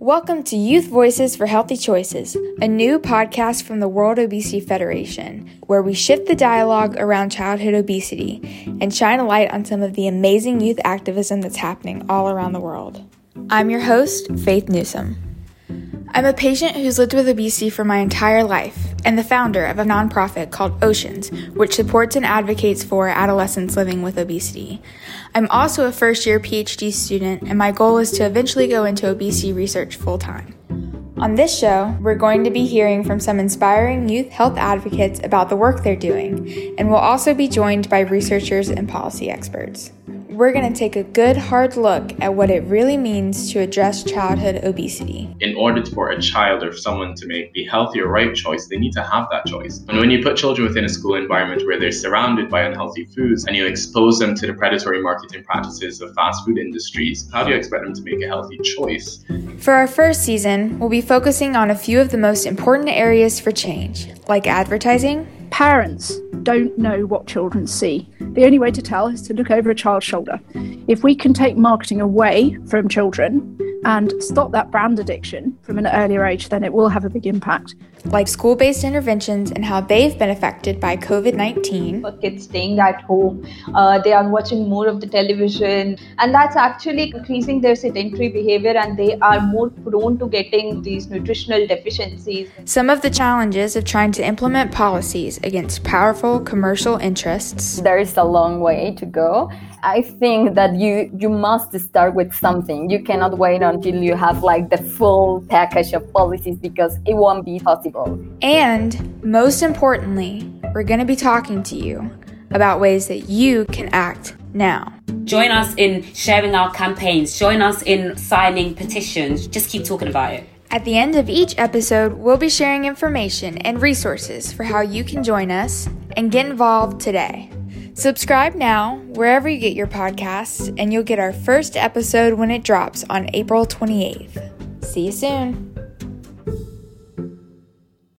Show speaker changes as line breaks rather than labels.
Welcome to Youth Voices for Healthy Choices, a new podcast from the World Obesity Federation, where we shift the dialogue around childhood obesity and shine a light on some of the amazing youth activism that's happening all around the world. I'm your host, Faith Newsom. I'm a patient who's lived with obesity for my entire life and the founder of a nonprofit called Oceans, which supports and advocates for adolescents living with obesity. I'm also a first year PhD student, and my goal is to eventually go into obesity research full time. On this show, we're going to be hearing from some inspiring youth health advocates about the work they're doing, and we'll also be joined by researchers and policy experts we're going to take a good hard look at what it really means to address childhood obesity.
In order for a child or someone to make the healthy or right choice, they need to have that choice. And when you put children within a school environment where they're surrounded by unhealthy foods and you expose them to the predatory marketing practices of fast food industries, how do you expect them to make a healthy choice?
For our first season, we'll be focusing on a few of the most important areas for change, like advertising,
Parents don't know what children see. The only way to tell is to look over a child's shoulder. If we can take marketing away from children and stop that brand addiction from an earlier age, then it will have a big impact.
Like school based interventions and how they've been affected by COVID 19.
Kids staying at home, uh, they are watching more of the television, and that's actually increasing their sedentary behavior, and they are more prone to getting these nutritional deficiencies.
Some of the challenges of trying to implement policies against powerful commercial interests.
There is a long way to go. I think that you you must start with something. You cannot wait until you have like the full package of policies because it won't be possible.
And most importantly, we're going to be talking to you about ways that you can act now.
Join us in sharing our campaigns, join us in signing petitions. Just keep talking about it.
At the end of each episode, we'll be sharing information and resources for how you can join us and get involved today. Subscribe now wherever you get your podcasts, and you'll get our first episode when it drops on April 28th. See you soon.